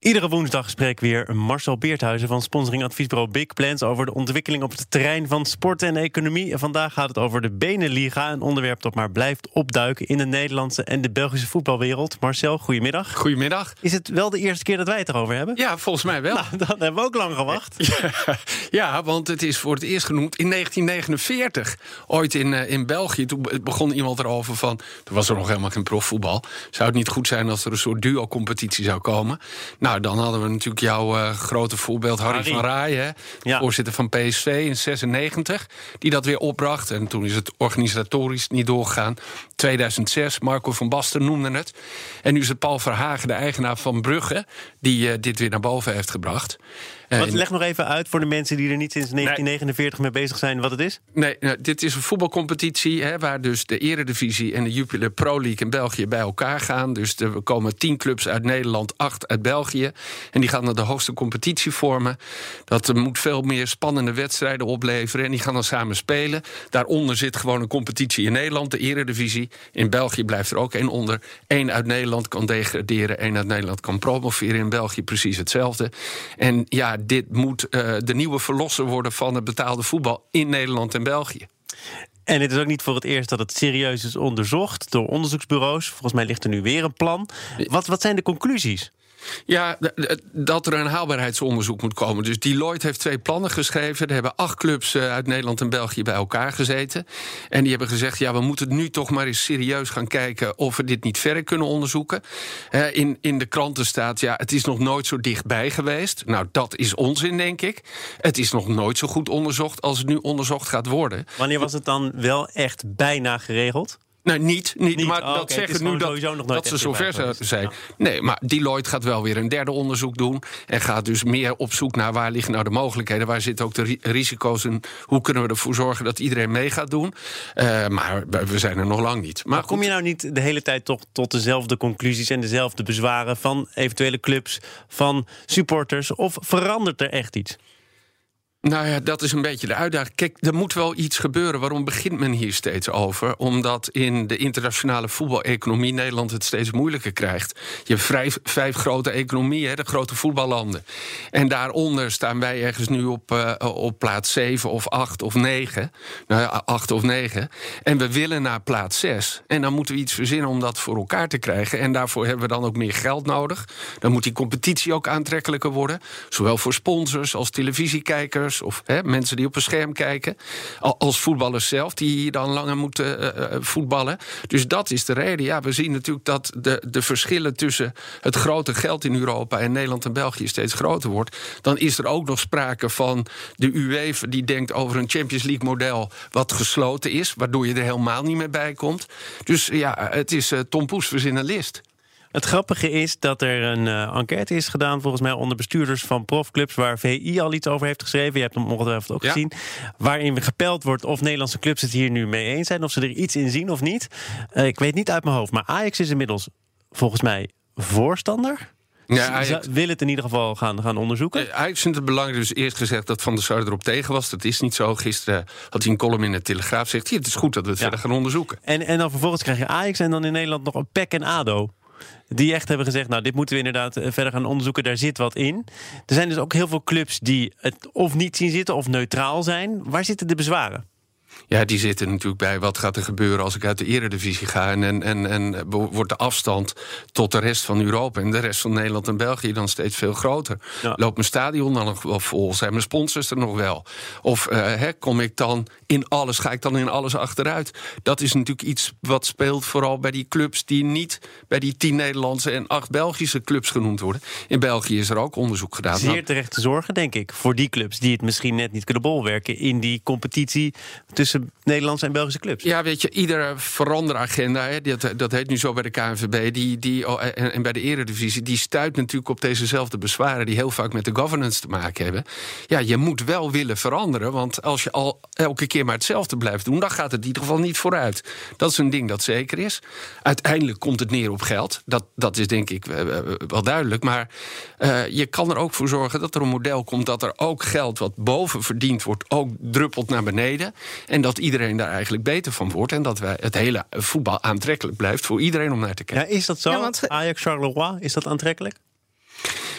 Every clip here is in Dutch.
Iedere woensdag spreek weer Marcel Beerthuizen van sponsoring adviesbureau Big Plans over de ontwikkeling op het terrein van sport en economie. En vandaag gaat het over de Benenliga, een onderwerp dat maar blijft opduiken in de Nederlandse en de Belgische voetbalwereld. Marcel, goedemiddag. Goedemiddag. Is het wel de eerste keer dat wij het erover hebben? Ja, volgens mij wel. Nou, dan hebben we ook lang gewacht. Ja, ja, want het is voor het eerst genoemd in 1949. Ooit in, uh, in België. Toen begon iemand erover van. Toen was er nog helemaal geen profvoetbal. Zou het niet goed zijn als er een soort duo-competitie zou komen? Nou, dan hadden we natuurlijk jouw uh, grote voorbeeld Harry, Harry. van Raayen, Ja. voorzitter van PSV in 96, die dat weer opbracht. En toen is het organisatorisch niet doorgegaan. 2006, Marco van Basten noemde het. En nu is het Paul Verhagen, de eigenaar van Brugge, die uh, dit weer naar boven heeft gebracht. Uh, Wat, leg nog even uit voor de mensen die er niet sinds 1949 mee bezig zijn wat het is. Nee, nou, dit is een voetbalcompetitie hè, waar dus de Eredivisie en de Jupiler Pro League in België bij elkaar gaan. Dus er komen tien clubs uit Nederland, acht uit België. En die gaan dan de hoogste competitie vormen. Dat er moet veel meer spannende wedstrijden opleveren. En die gaan dan samen spelen. Daaronder zit gewoon een competitie in Nederland, de Eredivisie. In België blijft er ook één onder. Eén uit Nederland kan degraderen, één uit Nederland kan promoveren. In België precies hetzelfde. En ja, dit moet uh, de nieuwe verlosser worden van het betaalde voetbal in Nederland en België. En het is ook niet voor het eerst dat het serieus is onderzocht door onderzoeksbureaus. Volgens mij ligt er nu weer een plan. Wat, wat zijn de conclusies? Ja, dat er een haalbaarheidsonderzoek moet komen. Dus Deloitte heeft twee plannen geschreven. Er hebben acht clubs eh, uit Nederland en België bij elkaar gezeten. En die hebben gezegd: ja, we moeten nu toch maar eens serieus gaan kijken of we dit niet verder kunnen onderzoeken. In, in de kranten staat: ja, het is nog nooit zo dichtbij geweest. Nou, dat is onzin, denk ik. Het is nog nooit zo goed onderzocht als het nu onderzocht gaat worden. Wanneer was het dan wel echt bijna geregeld? Nou, niet, niet, Niet? maar Oh, dat oké, zeggen nu dat, nog dat ze zover zijn. Nee, maar Deloitte gaat wel weer een derde onderzoek doen. En gaat dus meer op zoek naar waar liggen nou de mogelijkheden. Waar zitten ook de ri risico's en hoe kunnen we ervoor zorgen dat iedereen mee gaat doen. Uh, maar we zijn er nog lang niet. Maar, maar kom je nou niet de hele tijd toch tot dezelfde conclusies en dezelfde bezwaren van eventuele clubs, van supporters? Of verandert er echt iets? Nou ja, dat is een beetje de uitdaging. Kijk, er moet wel iets gebeuren. Waarom begint men hier steeds over? Omdat in de internationale voetbaleconomie Nederland het steeds moeilijker krijgt. Je hebt vijf, grote economieën, de grote voetballanden. En daaronder staan wij ergens nu op, uh, op plaats 7 of 8 of 9. Nou ja, 8 of 9. En we willen naar plaats 6. En dan moeten we iets verzinnen om dat voor elkaar te krijgen. En daarvoor hebben we dan ook meer geld nodig. Dan moet die competitie ook aantrekkelijker worden. Zowel voor sponsors als televisiekijkers of hè, mensen die op een scherm kijken, als voetballers zelf die hier dan langer moeten uh, voetballen. Dus dat is de reden. Ja, we zien natuurlijk dat de, de verschillen tussen het grote geld in Europa en Nederland en België steeds groter wordt. Dan is er ook nog sprake van de UEFA die denkt over een Champions League model wat gesloten is, waardoor je er helemaal niet meer bij komt. Dus ja, het is Tom Poes list. Het grappige is dat er een uh, enquête is gedaan, volgens mij onder bestuurders van profclubs, waar VI al iets over heeft geschreven. Je hebt hem ongetwijfeld ook ja. gezien. Waarin gepeld wordt of Nederlandse clubs het hier nu mee eens zijn, of ze er iets in zien of niet. Uh, ik weet niet uit mijn hoofd, maar Ajax is inmiddels volgens mij voorstander. Ja, Ajax, wil het in ieder geval gaan, gaan onderzoeken. Ajax vindt het belangrijk. Dus eerst gezegd dat Van der Sar erop tegen was. Dat is niet zo. Gisteren had hij een column in de Telegraaf. Zegt hij, het is goed dat we het ja. verder gaan onderzoeken. En, en dan vervolgens krijg je Ajax en dan in Nederland nog een PEC en ADO. Die echt hebben gezegd, nou, dit moeten we inderdaad verder gaan onderzoeken. Daar zit wat in. Er zijn dus ook heel veel clubs die het of niet zien zitten of neutraal zijn. Waar zitten de bezwaren? Ja, die zitten natuurlijk bij wat gaat er gebeuren als ik uit de eredivisie ga. En, en, en, en wordt de afstand tot de rest van Europa en de rest van Nederland en België dan steeds veel groter. Ja. Loopt mijn stadion dan nog wel vol? Zijn mijn sponsors er nog wel? Of uh, hè, kom ik dan in alles, ga ik dan in alles achteruit? Dat is natuurlijk iets wat speelt vooral bij die clubs die niet bij die tien Nederlandse en acht Belgische clubs genoemd worden. In België is er ook onderzoek gedaan. Zeer terecht te zorgen, denk ik, voor die clubs die het misschien net niet kunnen bolwerken in die competitie tussen Nederlandse en Belgische clubs. Ja, weet je, iedere veranderagenda, hè, dat, dat heet nu zo bij de KNVB, die, die, oh, en, en bij de Eredivisie, die stuit natuurlijk op dezezelfde bezwaren die heel vaak met de governance te maken hebben. Ja, je moet wel willen veranderen, want als je al elke keer maar hetzelfde blijft doen, dan gaat het in ieder geval niet vooruit. Dat is een ding dat zeker is. Uiteindelijk komt het neer op geld. Dat, dat is denk ik eh, eh, wel duidelijk. Maar je kan er ook voor zorgen dat er een model komt dat er ook geld wat boven verdiend wordt, ook druppelt naar beneden. En dat iedereen daar eigenlijk beter van wordt. En dat wij het hele voetbal aantrekkelijk blijft voor iedereen om naar te kijken. Ja, is dat zo? Ja, want... Ajax Charleroi, is dat aantrekkelijk?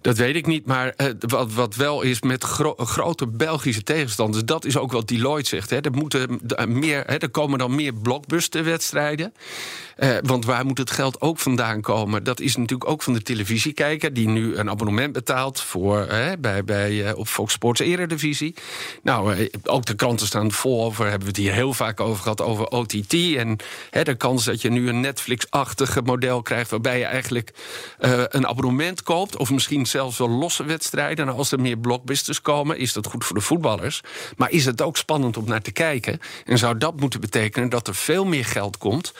Dat weet ik niet, maar uh, wat, wat wel is met gro grote Belgische tegenstanders... dat is ook wat Deloitte zegt. Hè. Er, moeten meer, hè, er komen dan meer blockbusterwedstrijden. Uh, want waar moet het geld ook vandaan komen? Dat is natuurlijk ook van de televisiekijker... die nu een abonnement betaalt voor, bij, bij, uh, op Fox Sports Eredivisie. Nou, ook de kranten staan vol over... hebben we het hier heel vaak over gehad, over OTT. En de kans dat je nu een Netflix-achtige model krijgt... waarbij je eigenlijk een abonnement koopt... of misschien zelfs wel losse wedstrijden. Nou, als er meer blockbusters komen, is dat goed voor de voetballers. Maar is het ook spannend om naar te kijken? En zou dat moeten betekenen dat er veel meer geld komt...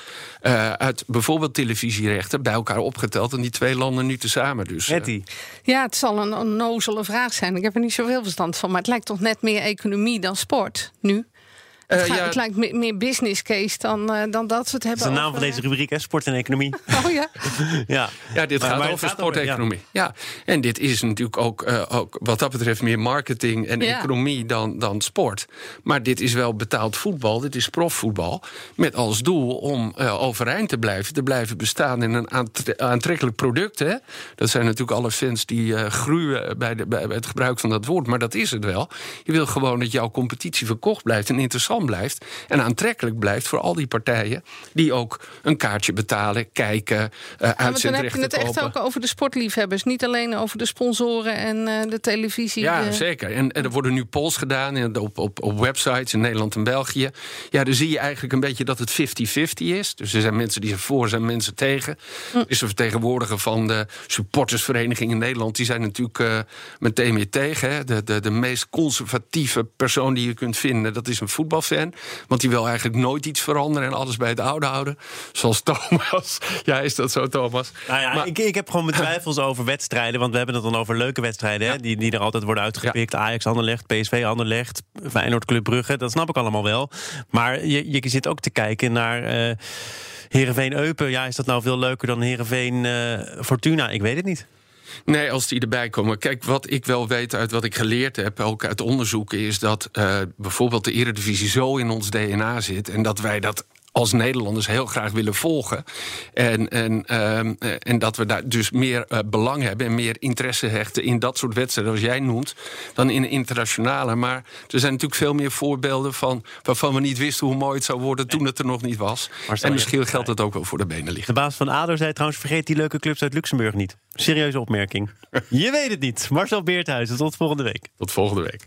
uit bijvoorbeeld televisierechten bij elkaar opgeteld... en die twee landen nu tezamen dus. Uh. Ja, het zal een onnozele vraag zijn. Ik heb er niet zoveel verstand van. Maar het lijkt toch net meer economie dan sport nu? Het, uh, ja. het, lijkt meer business case dan, uh, dan dat ze het hebben. Dat is de naam van deze rubriek, hè? Sport en economie. Oh ja. ja. ja, dit maar, gaat maar over sport-economie. Ja. ja. en dit is natuurlijk ook, uh, ook wat dat betreft meer marketing en ja. economie dan, dan sport. Maar dit is wel betaald voetbal, dit is profvoetbal. Met als doel om overeind te blijven, te blijven bestaan in een aantrekkelijk product. Hè? Dat zijn natuurlijk alle fans die gruwen bij, de, bij het gebruik van dat woord. Maar dat is het wel. Je wil gewoon dat jouw competitie verkocht blijft en interessant blijft. En aantrekkelijk blijft voor al die partijen die ook een kaartje betalen, kijken, uh, ja, Dan heb je het echt ook over de sportliefhebbers. Niet alleen over de sponsoren en uh, de televisie. Ja, uh... zeker. En, en, er worden nu polls gedaan op, op, op websites in Nederland en België. Ja, dan zie je eigenlijk een beetje dat het 50-50 is. Dus er zijn mensen die zijn voor, er zijn mensen tegen. Hm. Er is een vertegenwoordiger van de supportersvereniging in Nederland. Die zijn natuurlijk meteen weer tegen. Hè. De, de, de meest conservatieve persoon die je kunt vinden, dat is een voetbal fan. Want die wil eigenlijk nooit iets veranderen en alles bij het oude houden. Zoals Thomas. Ja, is dat zo, Thomas? Nou ja, ik, ik heb gewoon mijn twijfels over wedstrijden. Want we hebben het dan over leuke wedstrijden. Hè, die, die er altijd worden uitgepikt. Ja. Ajax Anderlecht, PSV Anderlecht, Feyenoord Club Brugge. Dat snap ik allemaal wel. Maar je, je zit ook te kijken naar... Uh, Heerenveen Eupen, ja, is dat nou veel leuker dan Heerenveen uh, Fortuna? Ik weet het niet. Nee, als die erbij komen. Kijk, wat ik wel weet uit wat ik geleerd heb, ook uit onderzoeken, is dat uh, bijvoorbeeld de Eredivisie zo in ons DNA zit. En dat wij dat als Nederlanders heel graag willen volgen. En, en, uh, en dat we daar dus meer uh, belang hebben en meer interesse hechten in dat soort wedstrijden, als jij noemt, dan in internationale. Maar er zijn natuurlijk veel meer voorbeelden van waarvan we niet wisten hoe mooi het zou worden toen het er nog niet was. En misschien geldt het ook wel voor de benen liggen. De baas van ADO zei trouwens: vergeet die leuke clubs uit Luxemburg niet. Serieuze opmerking. Je weet het niet. Marcel Beerthuizen, tot volgende week. Tot volgende week.